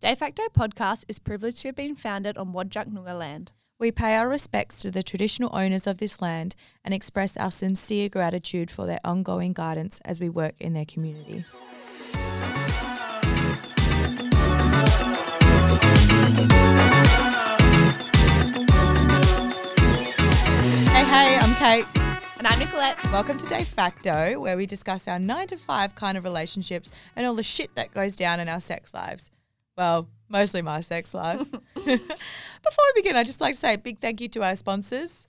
De facto podcast is privileged to have been founded on Wadjuk Noongar land. We pay our respects to the traditional owners of this land and express our sincere gratitude for their ongoing guidance as we work in their community. Hey, hey, I'm Kate. And I'm Nicolette. Welcome to De Facto, where we discuss our nine to five kind of relationships and all the shit that goes down in our sex lives. Well, mostly my sex life. Before we begin, I'd just like to say a big thank you to our sponsors.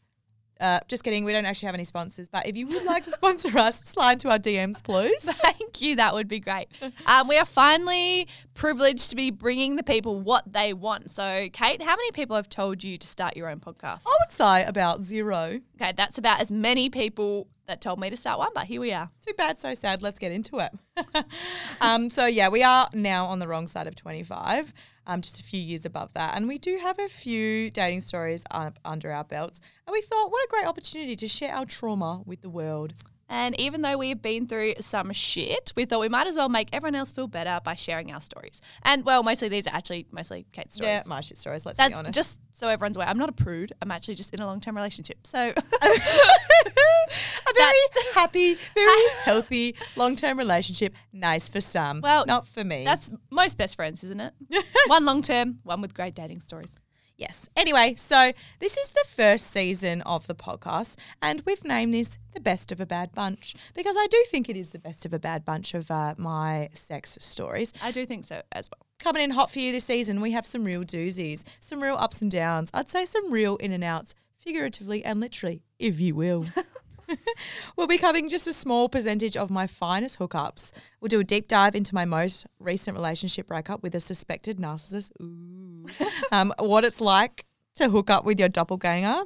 Uh, just kidding, we don't actually have any sponsors, but if you would like to sponsor us, slide to our DMs, please. Thank you. That would be great. Um, we are finally privileged to be bringing the people what they want. So, Kate, how many people have told you to start your own podcast? I would say about zero. Okay, that's about as many people that told me to start one, but here we are. Too bad, so sad. Let's get into it. um, so, yeah, we are now on the wrong side of 25, um, just a few years above that. And we do have a few dating stories under our belts. And we thought, what a great opportunity to share our trauma with the world. And even though we have been through some shit, we thought we might as well make everyone else feel better by sharing our stories. And well, mostly these are actually mostly Kate's stories. Yeah, my shit stories, let's be honest. just so everyone's aware. I'm not a prude. I'm actually just in a long term relationship. So a very happy, very healthy long term relationship. Nice for some. Well, not for me. that's most best friends, isn't it? one long term, one with great dating stories. Yes. Anyway, so this is the first season of the podcast, and we've named this the best of a bad bunch because I do think it is the best of a bad bunch of uh, my sex stories. I do think so as well. Coming in hot for you this season, we have some real doozies, some real ups and downs. I'd say some real in and outs, figuratively and literally, if you will. we'll be covering just a small percentage of my finest hookups. We'll do a deep dive into my most recent relationship breakup with a suspected narcissist. Ooh. um, what it's like to hook up with your doppelganger.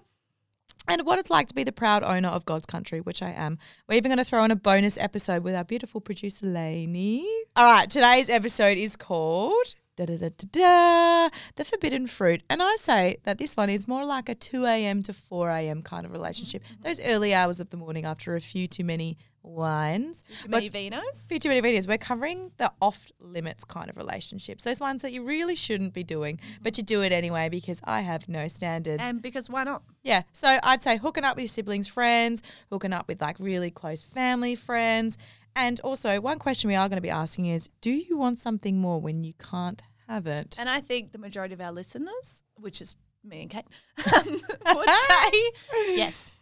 And what it's like to be the proud owner of God's country, which I am. We're even going to throw in a bonus episode with our beautiful producer, Lainey. All right, today's episode is called da, da, da, da, da, The Forbidden Fruit. And I say that this one is more like a 2 a.m. to 4 a.m. kind of relationship. Those early hours of the morning after a few too many wines. Too many vinos. Few too many videos. We're covering the off limits kind of relationships. Those ones that you really shouldn't be doing, but mm-hmm. you do it anyway because I have no standards. And because why not? Yeah. So I'd say hooking up with your siblings, friends, hooking up with like really close family friends. And also, one question we are going to be asking is do you want something more when you can't have it? And I think the majority of our listeners, which is me and Kate, would say yes.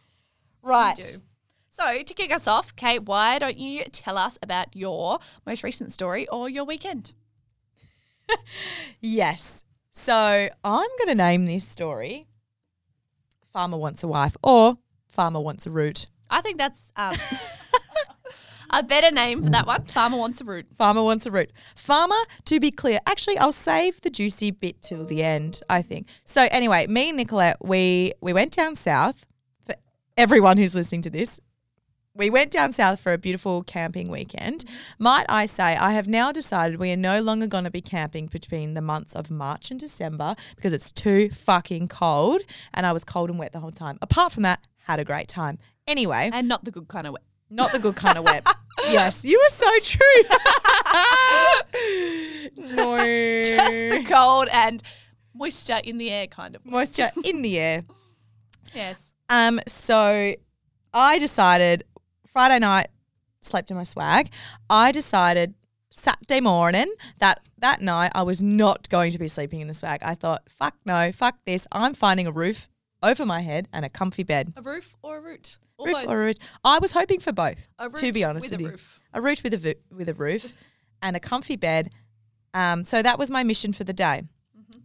right. So to kick us off, Kate, why don't you tell us about your most recent story or your weekend? Yes. So I'm going to name this story Farmer Wants a Wife or Farmer Wants a Root. I think that's um, a better name for that one. Farmer wants a root. Farmer wants a root. Farmer, to be clear, actually, I'll save the juicy bit till the end. I think. So anyway, me and Nicolette, we we went down south. For everyone who's listening to this, we went down south for a beautiful camping weekend. Might I say, I have now decided we are no longer going to be camping between the months of March and December because it's too fucking cold, and I was cold and wet the whole time. Apart from that, had a great time. Anyway, And not the good kind of way. not the good kind of wet. yes, you are so true. no. Just the cold and moisture in the air kind of. moisture in the air. Yes. Um, so I decided Friday night slept in my swag. I decided Saturday morning that that night I was not going to be sleeping in the swag. I thought, fuck no, fuck this. I'm finding a roof over my head and a comfy bed. A roof or a root? Or Roof both? or a root? I was hoping for both. a to be honest with with a you. roof. a root with a vo- with a roof and a comfy bed. Um, so that was my mission for the day, Mm-hmm.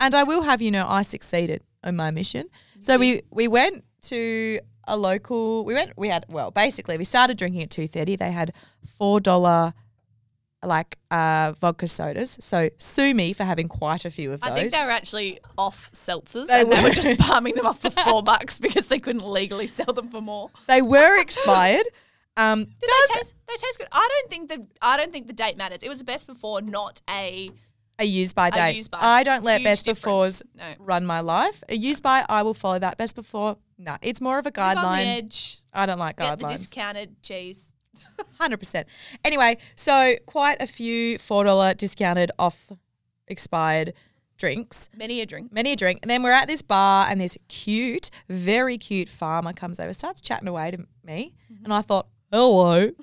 and I will have you know I succeeded on my mission. So we we went to a local. We went. We had well basically we started drinking at two thirty. They had four dollar like uh, vodka sodas. So sue me for having quite a few of those. I think they were actually off seltzers They and they were were. just palming them off for four bucks because they couldn't legally sell them for more. They were expired. Um, Did does they taste? They taste good. I don't think the I don't think the date matters. It was best before, not a a use by date. use by. I don't let Huge best difference. befores No. run my life. A use by, I will follow that. Best before, no. It's more of a the guideline. I don't like Get the guidelines. discounted cheese. Hundred percent. Anyway, so quite a few four dollar discounted off expired drinks. Many a drink. Many a drink. And then we're at this bar, and this cute, very cute farmer comes over, starts chatting away to me. Mm-hmm. And I thought, hello.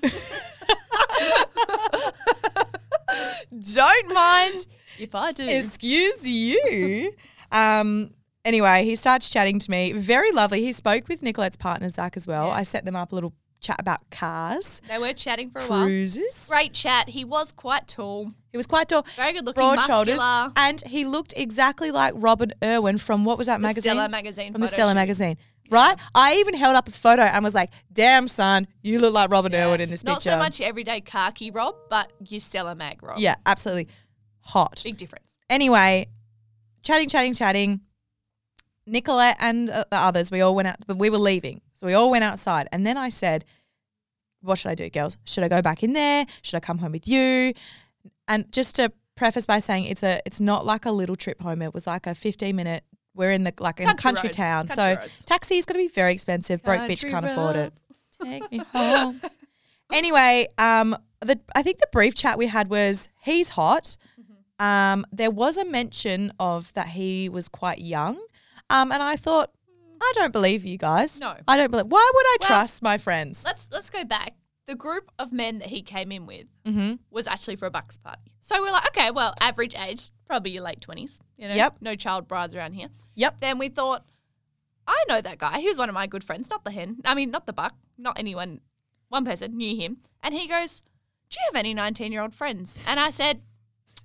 Don't mind if I do. Excuse you. um, anyway, he starts chatting to me. Very lovely. He spoke with Nicolette's partner, Zach, as well. Yeah. I set them up a little chat about cars, they were chatting for a while. cruises. Great chat. He was quite tall, He was quite tall. very good looking, broad muscular. shoulders, and he looked exactly like Robin Irwin from what was that The magazine? Stellar magazine. from the Stellar shoot. magazine, right? I even held up a photo and was like, "Damn, son, you look like Robin Yeah. Irwin in this Not picture." Not so much everyday khaki Rob, but your Stellar Mag Rob. Yeah, absolutely hot. Big difference. Anyway, chatting, chatting, chatting. Nicolette and uh, the others, we all went out. But we were leaving, so we all went outside, and then I said, "What should I do, girls? Should I go back in there? Should I come home with you?" And just to preface by saying, it's a, it's not like a little trip home. It was like a fifteen minute. We're in the like in a Country country roads, town, country so roads. taxi is going to be very expensive. Broke bitch can't afford it. Take me home. anyway, um, the I think the brief chat we had was he's hot. Mm-hmm. Um, there was a mention of that he was quite young. Um, and I thought, I don't believe you guys. No. I don't believe. Why would I Well, trust my friends? Let's let's go back. The group of men that he came in with Mm-hmm. was actually for a bucks party. So we're like, okay, well, average age, probably your late twenties. You know, Yep. no child brides around here. Yep. Then we thought, I know that guy. He was one of my good friends, not the hen. I mean, not the buck. Not anyone. One person knew him, and he goes, "Do you have any nineteen-year-old friends?" And I said,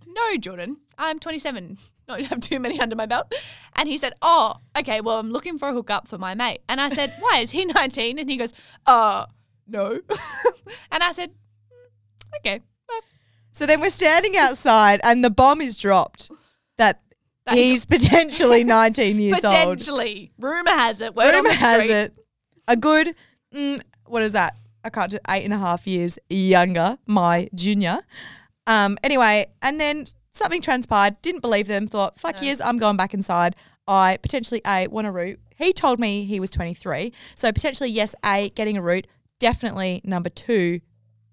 "No, Jordan. I'm 27. Don't have too many under my belt." And he said, "Oh, okay. Well, I'm looking for a hookup for my mate." And I said, "Why is he 19?" And he goes, "Uh, no." and I said, "Mm, "Okay." well, So then we're standing outside, and the bomb is dropped that, That he's potentially 19 years old. Potentially, rumor has it. Rumor the has street. it, a good, mm, what is that? I can't do eight and a half years younger, my junior. Um, anyway, and then something transpired. Didn't believe them. Thought, fuck No. years, I'm going back inside. I potentially a want a root. He told me he was 23, so potentially yes, a getting a root. Definitely number two,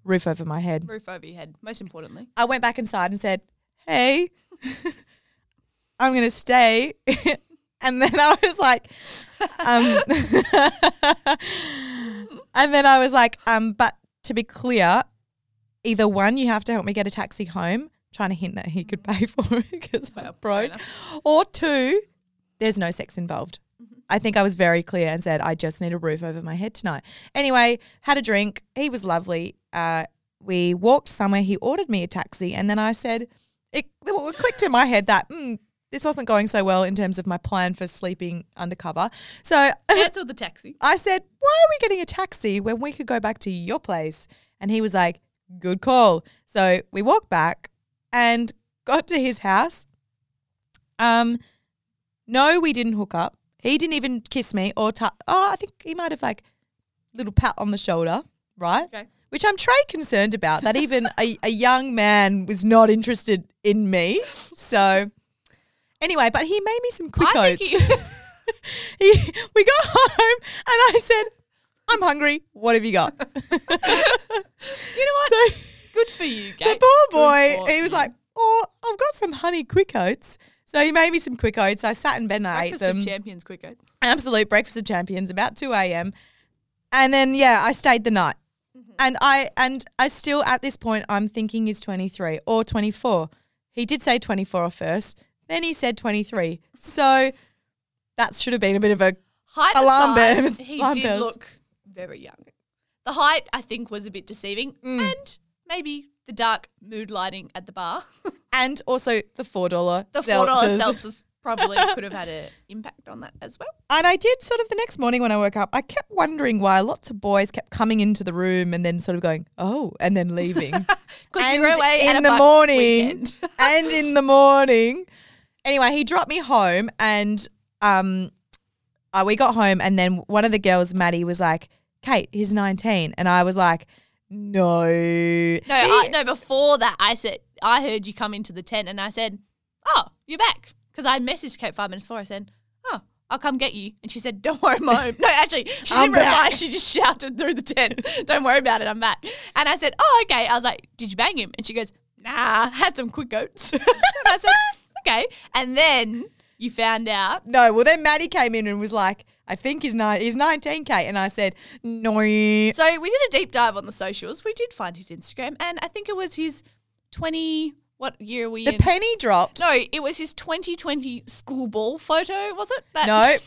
roof over my head. Roof over your head. Most importantly. I went back inside and said, "Hey, I'm going to stay." and then I was like, um, and then I was like, um, but to be clear, either one, you have to help me get a taxi home. Trying to hint that he could pay for it because Well, I'm broke. Or two, there's no sex involved. I think I was very clear and said, I just need a roof over my head tonight. Anyway, had a drink. He was lovely. Uh, we walked somewhere. He ordered me a taxi. And then I said, it, it clicked in my head that mm, this wasn't going so well in terms of my plan for sleeping undercover. So Cancel the taxi. I said, Why are we getting a taxi when we could go back to your place? And he was like, Good call. So we walked back and got to his house. Um, no, we didn't hook up. He didn't even kiss me or touch. Oh, I think he might have like little pat on the shoulder, right? Okay. Which I'm trade concerned about. That even a, a young man was not interested in me. So anyway, but he made me some quick I oats. think he, he, we got home and I said, I'm hungry. What have you got? you know what? So Good for you, the poor boy, he was like, Oh, I've got some honey quick oats. So he made me some quick oats. I sat in bed and I Breakfast ate them. of champions, quick oats. Absolute breakfast of champions, about 2 a.m. And then, yeah, I stayed the night. Mm-hmm. And I and I still at this point I'm thinking he's 23 or 24. He did say 24 first. Then he said 23. So that should have been a bit of a Height Alarm aside, bells. he Alarm did bells. look very young. The height, I think, was a bit deceiving, Mm. and maybe the dark mood lighting at the bar. and also the four dollar the four dollar seltzers probably could have had an impact on that as well. And I did sort of the next morning when I woke up, I kept wondering why lots of boys kept coming into the room and then sort of going, oh, and then leaving. Because you were away in the morning, and in the morning. Anyway, he dropped me home, and um, uh, we got home, and then one of the girls, Maddie, was like, "Kate, he's 19," and I was like, "No, No, I, no. Before that, I said I heard you come into the tent, and I said, "Oh, you're back." Because I messaged Kate five minutes before. I said, "Oh, I'll come get you," and she said, "Don't worry, I'm home." No, actually, she I'm didn't reply. back. She just shouted through the tent, "Don't worry about it, I'm back." And I said, "Oh, okay." I was like, "Did you bang him?" And she goes, "Nah, had some quick oats." and I said, okay. And then you found out. No, well then Maddie came in and was like, I think he's nine he's nineteen K and I said, No So we did a deep dive on the socials. We did find his Instagram, and I think it was his 20. What year are we the in? penny dropped. no, it was his 2020 school ball photo, was it? That- No.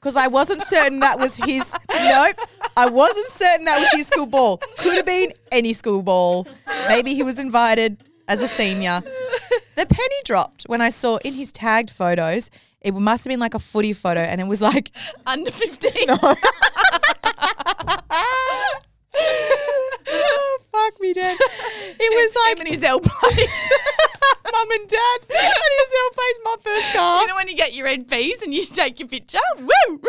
Because I wasn't certain that was his. Nope. I wasn't certain that was his school ball. Could have been any school ball. Maybe he was invited as a senior. The penny dropped when I saw in his tagged photos. It must have been like a footy photo, and it was like, Under 15. oh, fuck me, dad. It was Him like and his L plates. mum and dad, and his L plates my first car. you know when you get your red Ps and you take your picture? Woo!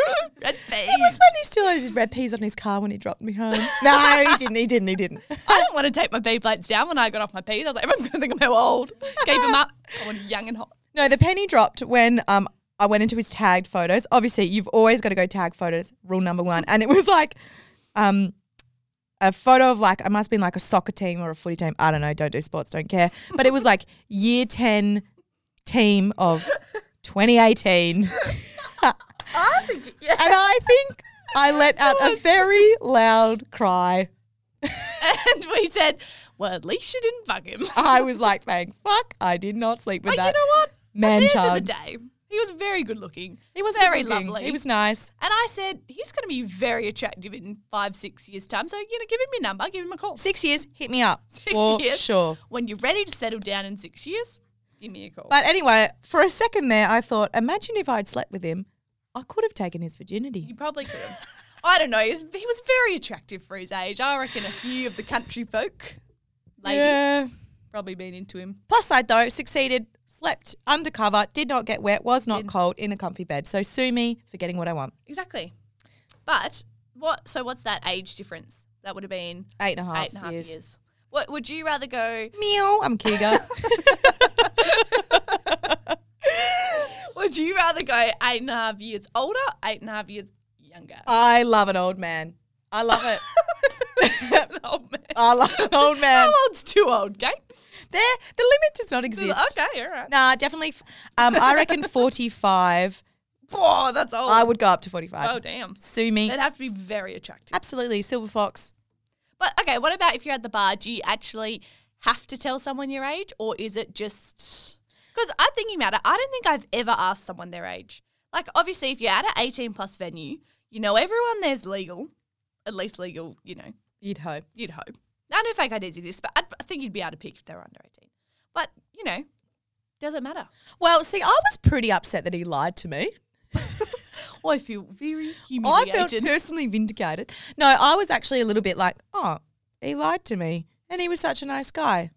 Red Ps. It was when he still had his red Ps on his car when he dropped me home. No, he didn't. He didn't. He didn't. I didn't want to take my P plates down when I got off my peas. I was like, everyone's going to think I'm how old. Keep them up. I want young and hot. No, the penny dropped when um I went into his tagged photos. Obviously, you've always got to go tag photos. Rule number one, and it was like, um, a photo of like I must have been like a soccer team or a footy team. I don't know. Don't do sports. Don't care. But it was like year ten team of 2018, and I think, yeah. I think I let out a very loud cry. And we said, well, at least you didn't bug him. I was like, "Thank fuck, I did not sleep with But that you know what? man At the child." end of the day, he was very good looking. He was very looking. lovely. He was nice. And I said, he's going to be very attractive in five, six years' time. So, you know, give him your number, give him a call. Six years, hit me up Six for years. sure. When you're ready to settle down in six years, give me a call. But anyway, for a second there, I thought, imagine if I'd slept with him, I could have taken his virginity. you probably could have. I don't know. He was, he was very attractive for his age. I reckon a few of the country folk, ladies, Yeah. probably been into him. Plus side though, succeeded, slept undercover, did not get wet, was not Didn't. cold, in a comfy bed. So sue me for getting what I want. Exactly. But what? So what's that age difference? That would have been Eight and a half, eight and a half years. years. What would you rather go? Meow, I'm Kiga. Would you rather go eight and a half years older, eight and a half years younger? I love an old man. I love it. An old man. I love an old man. How old's too old, Kate? There, the limit does not exist. Okay, all right. Nah, definitely. f- Um, I reckon 45. Oh, that's old. I would go up to 45. oh, damn. Sue me. They'd have to be very attractive. Absolutely, silver fox. But okay, what about if you're at the bar? Do you actually have to tell someone your age, or is it just? Because I'm thinking about it, I don't think I've ever asked someone their age. Like, obviously, if you're at an 18 plus venue, you know everyone there's legal, at least legal. You know, You'd hope. you'd hope. I know fake IDs exist, but I'd, I think you'd be able to pick if they were under 18. But you know, doesn't matter. Well, see, I was pretty upset that he lied to me. I feel very humiliated. I felt personally vindicated. No, I was actually a little bit like, oh, he lied to me. And he was such a nice guy.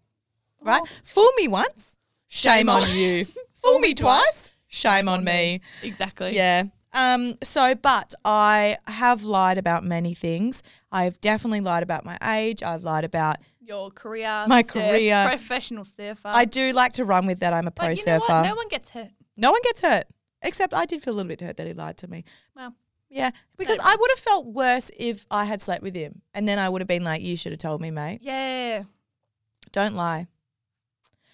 Right? Oh. Fool me once, shame, Shame on, on- you. Fool me twice, shame on me. exactly. Yeah. Um, so, but I have lied about many things. I've definitely lied about my age. I've lied about, Your career, My surf, career. professional surfer. I do like to run with that. I'm a pro but you know surfer. what? No one gets hurt. no one gets hurt, except I did feel a little bit hurt that he lied to me. Well, Yeah, because I would have felt worse if I had slept with him, and then I would have been like, "You should have told me, mate. yeah. Don't lie."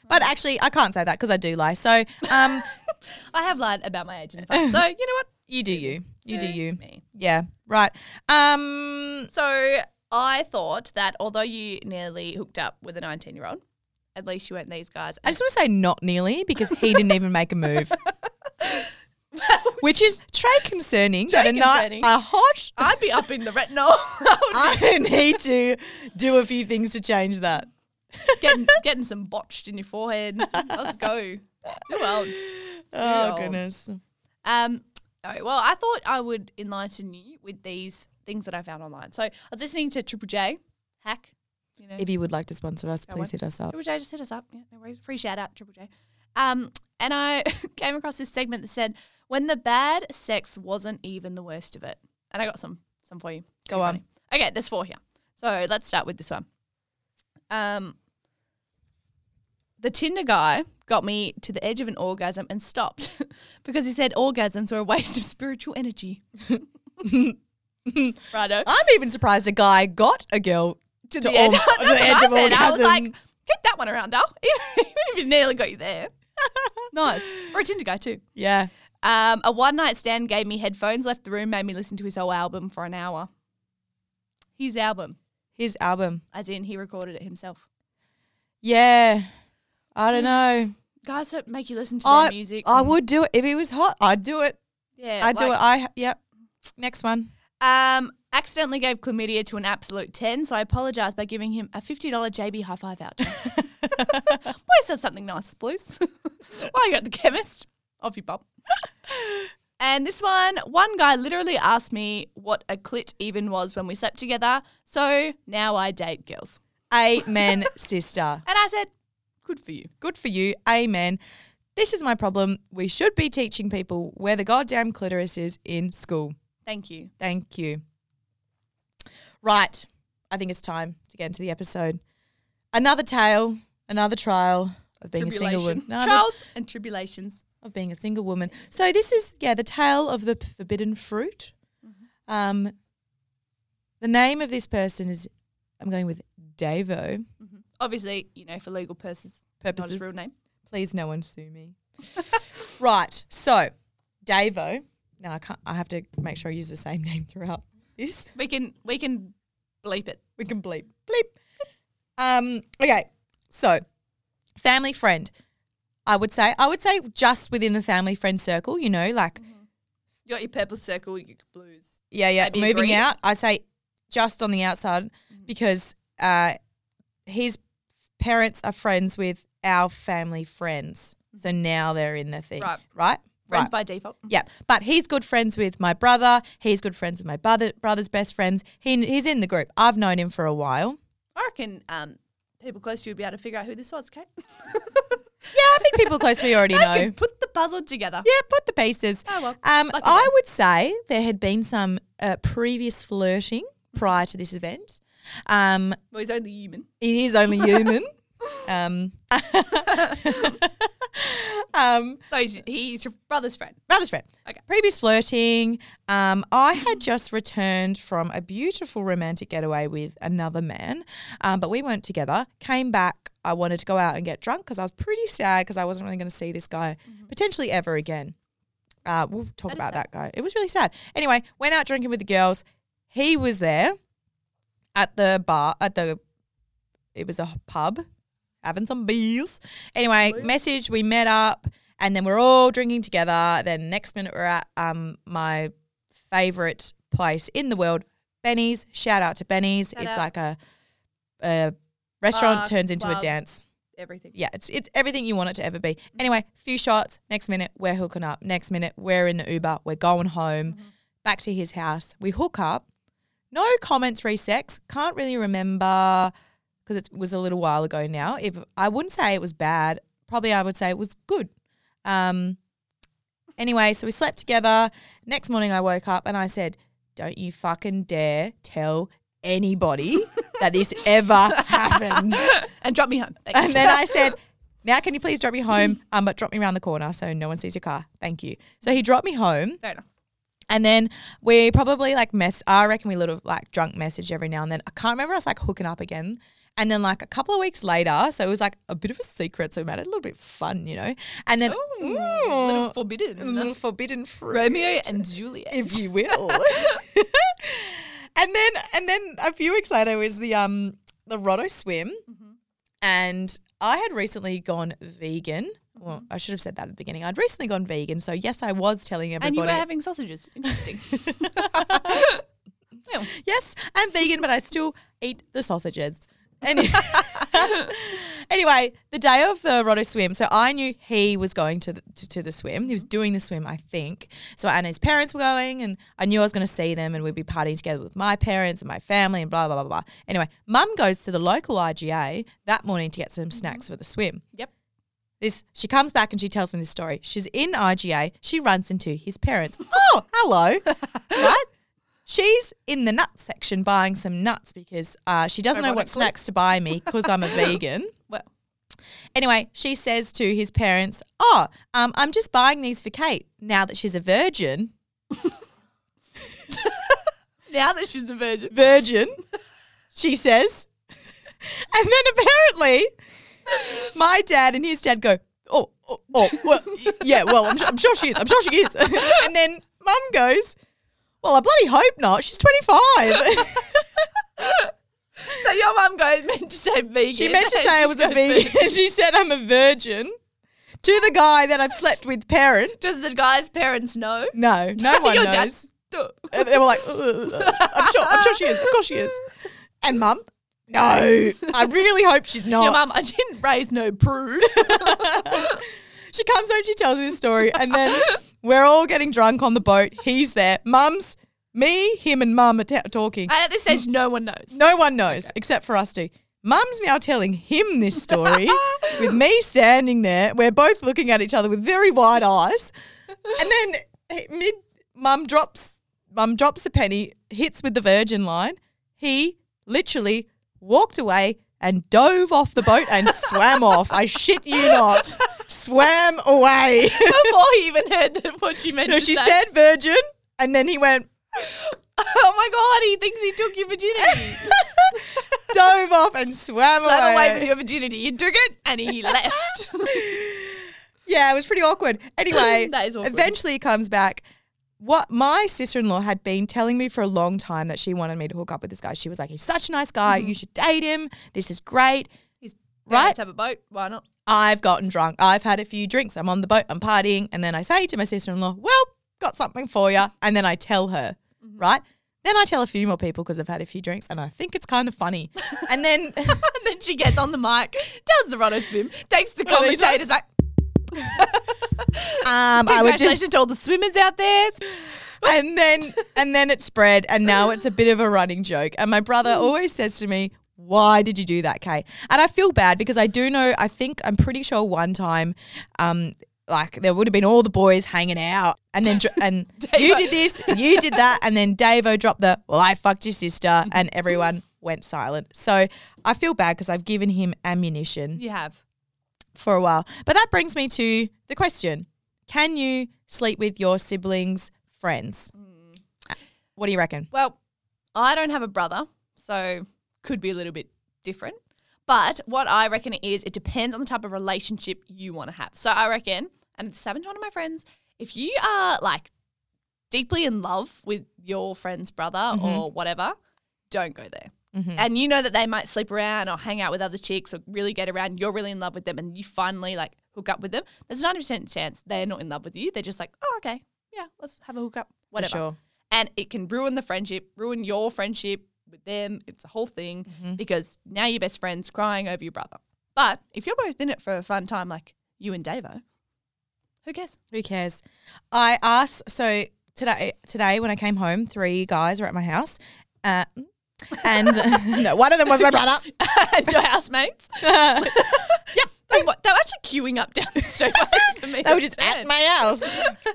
But actually, I can't say that because I do lie. So, um, I have lied about my age in the past. So, you know what? you do you, you do you. Me. Yeah, right. Um, So, I thought that although you nearly hooked up with a 19 year old, at least you weren't these guys. I just want to say not nearly because he didn't even make a move, which is trade concerning. that a Trade night, concerning. a hot. I'd be up in the retinol. I need to do a few things to change that. getting, getting some botched in your forehead. Let's go. Too old. Oh old. goodness. Um, no, well, I thought I would enlighten you with these things that I found online. So I was listening to Triple J, Hack. You know, If you would like to sponsor us, please hit us up. Triple J just hit us up. Yeah, no worries. Free shout out, Triple J. Um, and I came across this segment that said, "When the bad sex wasn't even the worst of it." And I got some some for you. Go Pretty on. funny. Okay, there's four here. So let's start with this one. Um, the Tinder guy got me to the edge of an orgasm and stopped because he said orgasms were a waste of spiritual energy. Righto. I'm even surprised a guy got a girl to the edge. org- That's to the edge I of said. I was like, get that one around, Dal. Even if it nearly got you there. nice. For a Tinder guy too. Yeah. Um, a one night stand gave me headphones, left the room, made me listen to his whole album for an hour. His album, His album. as in he recorded it himself. Yeah. I don't know. Guys that make you listen to I, their music. I would do it. If he was hot, I'd do it. Yeah, I'd do it. like- I, yep. Next one. Um, accidentally gave chlamydia to an absolute 10, so I apologise by giving him a $50 JB Hi-Fi voucher. Always have something nice, please. While you're at the chemist, off you pop. And this one, one guy literally asked me what a clit even was when we slept together. So now I date girls. Amen, sister. And I said, good for you. Good for you. Amen. This is my problem. We should be teaching people where the goddamn clitoris is in school. Thank you. Thank you. Right. I think it's time to get into the episode. Another tale, another trial of being a single woman. No, Trials and tribulations. of being a single woman. So this is yeah, the tale of the forbidden fruit. Um the name of this person is I'm going with Davo. hmm Obviously, you know, for legal purposes, not his real name. Please no one sue me. right. So Davo. Now I can't I have to make sure I use the same name throughout this. We can we can bleep it. We can bleep. Bleep. Um, okay. So, family friend. I would say, I would say just within the family friend circle, you know, like, You got your purple circle, your blues. yeah, yeah, Maybe moving out. I say just on the outside because uh, his parents are friends with our family friends. So now they're in the thing. Right. Right? Friends Right. by default. Yeah, but he's good friends with my brother. He's good friends with my brother, brother's best friends. He, he's in the group. I've known him for a while. I reckon um, people close to you would be able to figure out who this was, Kate. Yeah, I think people close to me already know. put the puzzle together. Yeah, put the pieces. Oh, well. Um, Lucky I would say there had been some uh, previous flirting prior to this event. Um, Well, he's only human. it is only human. um, um, So he's, he's your brother's friend. brother's friend. Okay. Previous flirting. Um, I had just returned from a beautiful romantic getaway with another man, um, but we weren't together. Came back. I wanted to go out and get drunk because I was pretty sad because I wasn't really going to see this guy potentially ever again. Uh, we'll talk That is about sad. that guy. It was really sad. Anyway, went out drinking with the girls. He was there at the bar at the. It was a pub, having some beers. Anyway, message. We met up, and then we're all drinking together. Then next minute we're at um my favorite place in the world, Benny's. Shout out to Benny's. Shout it's out. like a, a restaurant Bar, turns into a dance. Everything. Yeah, it's it's everything you want it to ever be. Anyway, few shots. Next minute we're hooking up. Next minute we're in the Uber. We're going home, back to his house. We hook up. No comments re sex. Can't really remember because it was a little while ago now. If I wouldn't say it was bad, probably I would say it was good. Um. Anyway, so we slept together. Next morning I woke up and I said, "Don't you fucking dare tell anybody that this ever happened." And drop me home. Thanks. And then I said, now can you please drop me home? Um, but drop me around the corner so no one sees your car. Thank you. So he dropped me home. Fair enough. And then we probably like mess I reckon we little like drunk message every now and then. I can't remember us like hooking up again. And then like a couple of weeks later, so it was like a bit of a secret, so we made it a little bit fun, you know. And then Ooh, Ooh, a little a forbidden. little forbidden fruit Romeo and Juliet. if you will. and then and then a few weeks later was the um the Rotto swim, Mm-hmm. and I had recently gone vegan. Well, I should have said that at the beginning. I'd recently gone vegan, so yes, I was telling everybody. and you were having sausages. Interesting. Well, yes, I'm vegan, but I still eat the sausages. Any- anyway, the day of the Rotto swim, so I knew he was going to the, to, to the swim. He was doing the swim, I think. So and his parents were going, and I knew I was going to see them, and we'd be partying together with my parents and my family, and blah blah blah blah. Anyway, Mum goes to the local IGA that morning to get some snacks for the swim. Yep. This she comes back and she tells me this story. She's in IGA. She runs into his parents. Oh, hello, right? She's in the nut section buying some nuts because uh, she doesn't know what Ironically. snacks to buy me because I'm a vegan. well, Anyway, she says to his parents, "Oh, um, I'm just buying these for Kate now that she's a virgin. now that she's a virgin. Virgin," she says, and then apparently, my dad and his dad go, oh, oh, oh well, yeah, well, I'm, su- I'm sure she is. I'm sure she is. and then mum goes, well, I bloody hope not. She's 25. So your mum goes meant to say vegan. she meant to say I was a vegan. she said I'm a virgin to the guy that I've slept with parent. Does the guy's parents know? No, no one Your knows. And uh, they were like, "Ugh, I'm sure, I'm sure she is. Of course she is. And mum, no, I really hope she's not. Your mum, I didn't raise no prude. She comes home, she tells me this story, and then we're all getting drunk on the boat. He's there. Mum's me, him, and mum are ta talking. and at this stage, no one knows. No one knows except for us two. Mum's now telling him this story with me standing there. We're both looking at each other with very wide eyes. And then eh, mid mum drops mum drops the penny, hits with the virgin line. He literally walked away and dove off the boat and swam off. I shit you not. Swam away. Before he even heard that what she meant No, to she say. said virgin, and then he went oh my God, he thinks he took your virginity. dove off and swam, away. Swam away. away with your virginity. You took it and he left. Yeah, it was pretty awkward. Anyway, That is awkward. eventually he comes back. What my sister in law had been telling me for a long time that she wanted me to hook up with this guy. She was like, he's such a nice guy. Mm-hmm. You should date him. This is great. He's Right? parents have a boat. Why not? I've gotten drunk. I've had a few drinks. I'm on the boat. I'm partying. And then I say to my sister in law, well, got something for you. And then I tell her, Mm-hmm. right? Then I tell a few more people because I've had a few drinks and I think it's kind of funny. and then and then she gets on the mic, tells the Rotto Swim, takes the One of these commentators like, um, I would just to all the swimmers out there. and then and then it spread and now it's a bit of a running joke and my brother always says to me why did you do that kate and i feel bad because i do know i think i'm pretty sure one time um like there would have been all the boys hanging out and then and you did this you did that and then davo dropped the well i fucked your sister and everyone went silent so i feel bad because i've given him ammunition You have. for a while. But that brings me to the question Can you sleep with your siblings' friends? What do you reckon? Well, I don't have a brother, so could be a little bit different. But what I reckon it is, it depends on the type of relationship you want to have. So I reckon, and to one of my friends, if you are like deeply in love with your friend's brother mm-hmm. or whatever, don't go there. Mm-hmm. And you know that they might sleep around or hang out with other chicks or really get around. You're really in love with them and you finally like hook up with them. There's a 90% chance they're not in love with you. They're just like, oh, okay, yeah, let's have a hookup, whatever sure. and it can ruin the friendship, ruin your friendship with them. It's a whole thing Mm-hmm. because now you're best friends crying over your brother. But if you're both in it for a fun time, like you and Davo, who cares? Who cares? I asked, so today, today when I came home, three guys were at my house. Uh, and no, one of them was my brother. and your housemates? yeah. They, were- they were actually queuing up down the street for me. They were just at my house,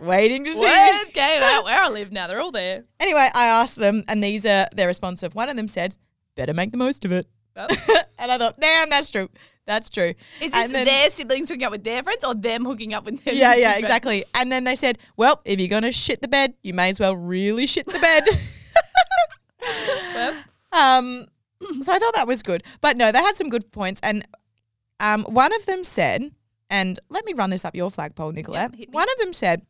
waiting to see. Kate out where I live now? They're all there. Anyway, I asked them, and these are their responsive. One of them said, "Better make the most of it." Well, and I thought, "Damn, that's true. That's true." Is this then- their siblings hooking up with their friends or them hooking up with their yeah, yeah, friends? exactly. And then they said, "Well, if you're gonna shit the bed, you may as well really shit the bed." Well, um, so I thought that was good, but no, they had some good points. And um, one of them said, and let me run this up your flagpole, Nicolette. Yep, one of them said.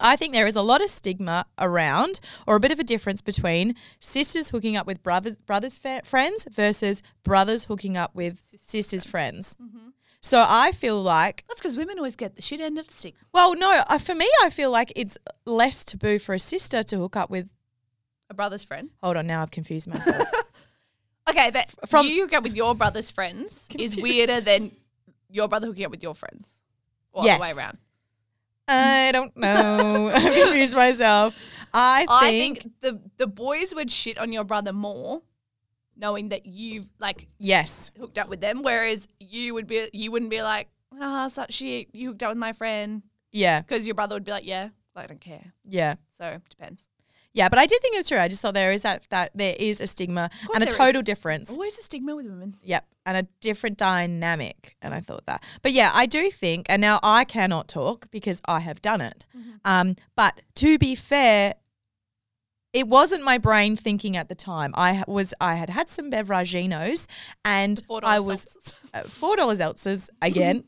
I think there is a lot of stigma around, or a bit of a difference between sisters hooking up with brothers, brothers' fa- friends versus brothers hooking up with sisters' friends. Mm-hmm. So I feel like that's because women always get the shit end of the stick. Well, no, uh, for me, I feel like it's less taboo for a sister to hook up with. A brother's friend. Hold on, now I've confused myself. Okay, but From- you hook up with your brother's friends is weirder than your brother hooking up with your friends. Or the way around. I don't know. I've confused myself. I think, I think the the boys would shit on your brother more, knowing that you've like yes, hooked up with them, whereas you would be you wouldn't be like, ah, such shit, you hooked up with my friend, yeah, because your brother would be like, yeah, I don't care. yeah, So depends. Yeah. But I did think it was true. I just thought there is that that there is a stigma and a total is. difference. Always a stigma with women. Yep, and a different dynamic. And I thought that. But yeah, I do think, and now I cannot talk because I have done it. Mm-hmm. Um, but to be fair, it wasn't my brain thinking at the time. I was I had had some beveraginos and I was uh, four dollar seltzers again,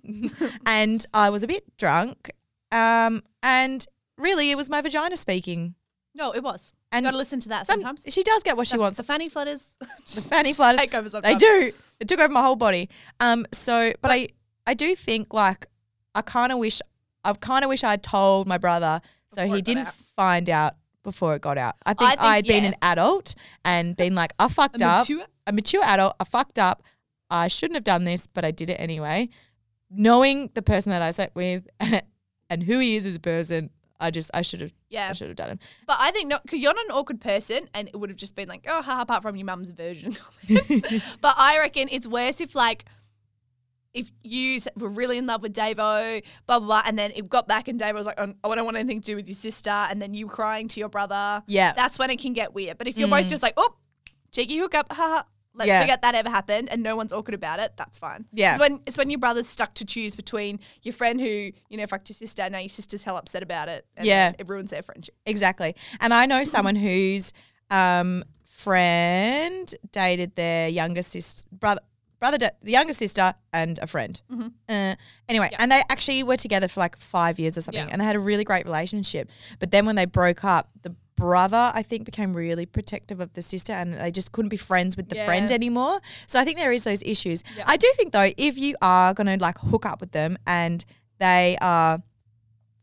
and I was a bit drunk. Um, and really, it was my vagina speaking. No, it was. And you got to listen to that some- sometimes. she does get what she wants. The fanny flutters. The fanny just flutters. take over They sometimes. do. It took over my whole body. Um. So, but I I do think like I kind of wish I kind of wish I had told my brother so Before he it got didn't out. find out before it got out. I think, think, I'd been yeah. an adult and been like, I fucked up. Mature- a mature adult. I fucked up. I shouldn't have done this, but I did it anyway. Knowing the person that I slept with and who he is as a person, I just I should have Yeah. I should have done it. But I think not because you're not an awkward person, and it would have just been like, oh, haha, apart from your mum's version. but I reckon it's worse if like. If you were really in love with Davo, blah blah blah, and then it got back and Davo was like, "Oh, I don't want anything to do with your sister," and then you crying to your brother, Yeah. that's when it can get weird. But if you're both Mm. just like, "Oh, cheeky hookup, haha," let's Yeah. forget that ever happened, and no one's awkward about it, that's fine. Yeah. it's when it's when your brother's stuck to choose between your friend who you know fucked your sister, and now your sister's hell upset about it, and Yeah. it ruins their friendship. Exactly. And I know someone whose um, friend dated their younger sister, brother, brother, da- the younger sister, and a friend. Mhm. Uh, anyway, Yeah. and they actually were together for like five years or something, Yeah. and they had a really great relationship. But then when they broke up, the brother, I think, became really protective of the sister, and they just couldn't be friends with the friend anymore. So I think there is those issues. Yeah. I do think though, if you are gonna like hook up with them and they are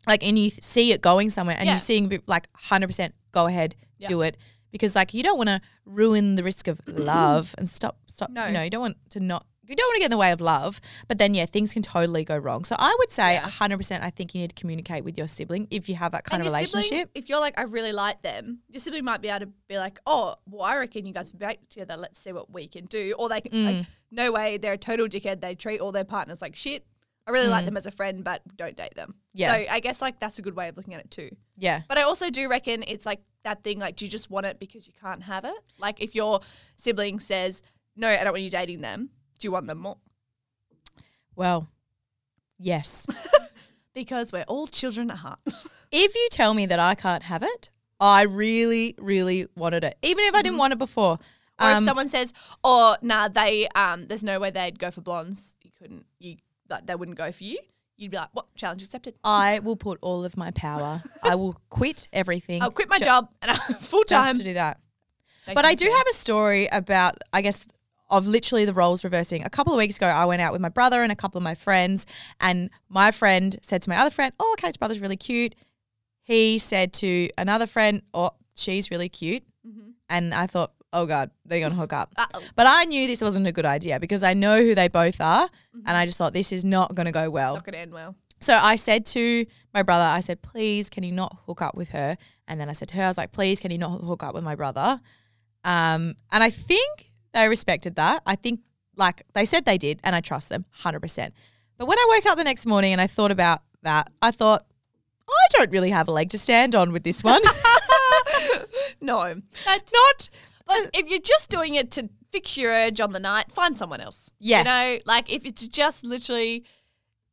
like and you see it going somewhere and Yeah. you're seeing like 100% go ahead Yeah. do it because like you don't want to ruin the risk of love and stop stop No. you know you don't want to not you don't want to get in the way of love but then yeah things can totally go wrong so i would say Yeah. 100% i think you need to communicate with your sibling if you have that kind And of your sibling, relationship if you're like, I really like them, your sibling might be able to be like, oh, well, I reckon you guys would be back together. Let's see what we can do. Or they can, Mm. like, no way, they're a total dickhead. They treat all their partners like shit. I really like Mm. them as a friend, but don't date them. Yeah. So I guess like that's a good way of looking at it too. yeah But I also do reckon it's like that thing like, do you just want it because you can't have it? Like if your sibling says, no, I don't want you dating them, do you want them more? well yes Because we're all children at heart. if you tell me that i can't have it i really really wanted it even if i didn't want it before Or if Um, someone says, "Oh, nah, they um, there's no way they'd go for blondes. You couldn't. You like they wouldn't go for you." You'd be like, "What? Challenge accepted. I will put all of my power. I will quit everything. I'll quit my ju- job and I'm full just time." to do that. But I do have a story about, I guess, of literally the roles reversing. A couple of weeks ago, I went out with my brother and a couple of my friends, and my friend said to my other friend, "Oh, Kate's brother's really cute." He said to another friend, "Oh, she's really cute," Mhm. and I thought, "Oh God, they're gonna hook up." Uh-oh. But I knew this wasn't a good idea because I know who they both are, and I just thought this is not gonna go well. Not gonna end well. So I said to my brother, I said, please, can you not hook up with her? And then I said to her, I was like, please, can you not hook up with my brother? Um, and I think they respected that. I think, like, they said they did, and I trust them 100%. But when I woke up the next morning and I thought about that, I thought, I don't really have a leg to stand on with this one. no, that's not. But if you're just doing it to fix your urge on the night, find someone else. Yes. You know, like if it's just literally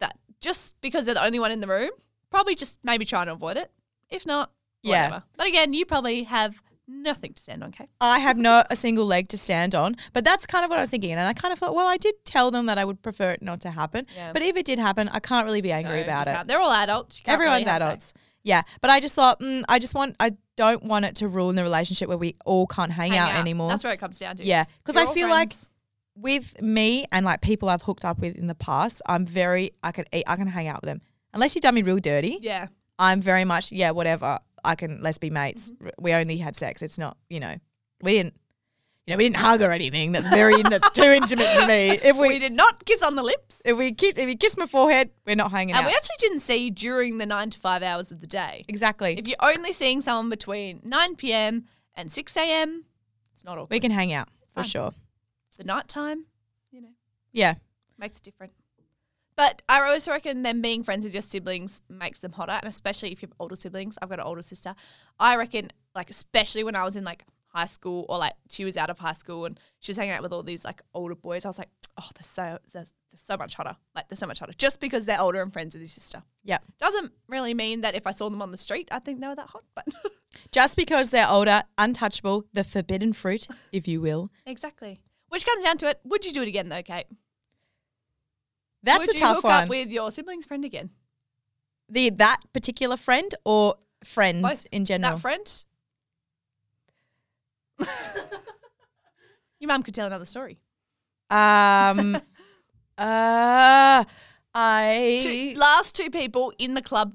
that, just because they're the only one in the room, probably just maybe try and avoid it. If not, Yeah. But again, you probably have nothing to stand on, Kate. I have not a single leg to stand on. But that's kind of what I was thinking. And I kind of thought, well, I did tell them that I would prefer it not to happen. Yeah. But if it did happen, I can't really be angry No, about it. They're all adults. Really Everyone's have adults. Yeah, but I just thought, mm, I just want, I don't want it to ruin the relationship where we all can't hang, Hang out, anymore. That's where it comes down to. yeah, because I feel like with me and like people I've hooked up with in the past, I'm very, I can, eat, I can hang out with them. Unless you've done me real dirty, yeah, I'm very much, yeah, whatever. I can, let's be mates. Mm-hmm. We only had sex. It's not, you know, we didn't, you know, we didn't hug or anything. That's very, that's too intimate for me. If we we, did not kiss on the lips, if we kiss, if you kiss my forehead, we're not hanging and out. we actually didn't see during the nine to five hours of the day. exactly. If you're only seeing someone between nine p.m. and six a.m., it's not awkward. we can hang out for fine. sure. the night time, you know, Yeah. makes it different. But I always reckon them being friends with your siblings makes them hotter, and especially if you have older siblings. I've got an older sister. I reckon, like, especially when I was in like high school or like she was out of high school and she was hanging out with all these like older boys. I was like, oh, they're so they're, they're so much hotter. Like, they're so much hotter just because they're older and friends with your sister. Yeah. Doesn't really mean that if I saw them on the street, I think they were that hot. But Just because they're older, untouchable, the forbidden fruit, if you will. Exactly. Which comes down to it. Would you do it again though, Kate? That's Would a you tough hook one. up with your sibling's friend again? the that particular friend or friends Both. in general? That friend? Your mum could tell another story. Um, uh, I Two, last two people in the club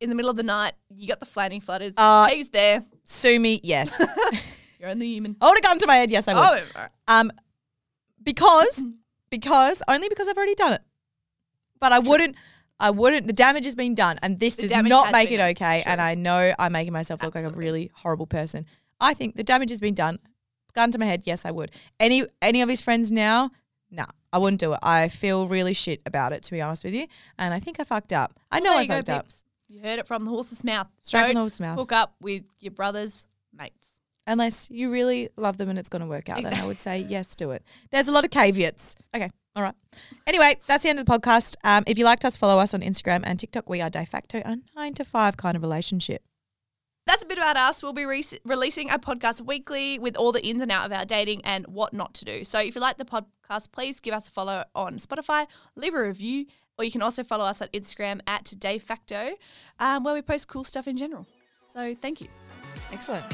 in the middle of the night. You got the flanny flutters. Uh, He's there. sue me. Yes, You're only human. hold a gun to my head. Yes, I will. Oh, all right. Um, because because only because I've already done it. But I wouldn't. I wouldn't. The damage has been done, and this The does not make it okay. And I know I'm making myself look like a really horrible person. I think the damage has been done. Gun to my head. Yes, I would. Any any of his friends now? Nah, I wouldn't do it. I feel really shit about it, to be honest with you. And I think I fucked up. I know Well, there I you go, fucked up. peeps. You heard it from the horse's mouth. Straight from Don't the horse's mouth. Hook up with your brother's mates. Unless you really love them and it's going to work out, then I would say yes, do it. There's a lot of caveats. Okay, all right. Anyway, that's the end of the podcast. Um, if you liked us, follow us on Instagram and TikTok. We are de facto a nine to five kind of relationship. That's a bit about us. We'll be re- releasing a podcast weekly with all the ins and out of our dating and what not to do. So if you like the podcast, please give us a follow on Spotify, leave a review, or you can also follow us on Instagram at Dayfacto, um, where we post cool stuff in general. So thank you. Excellent.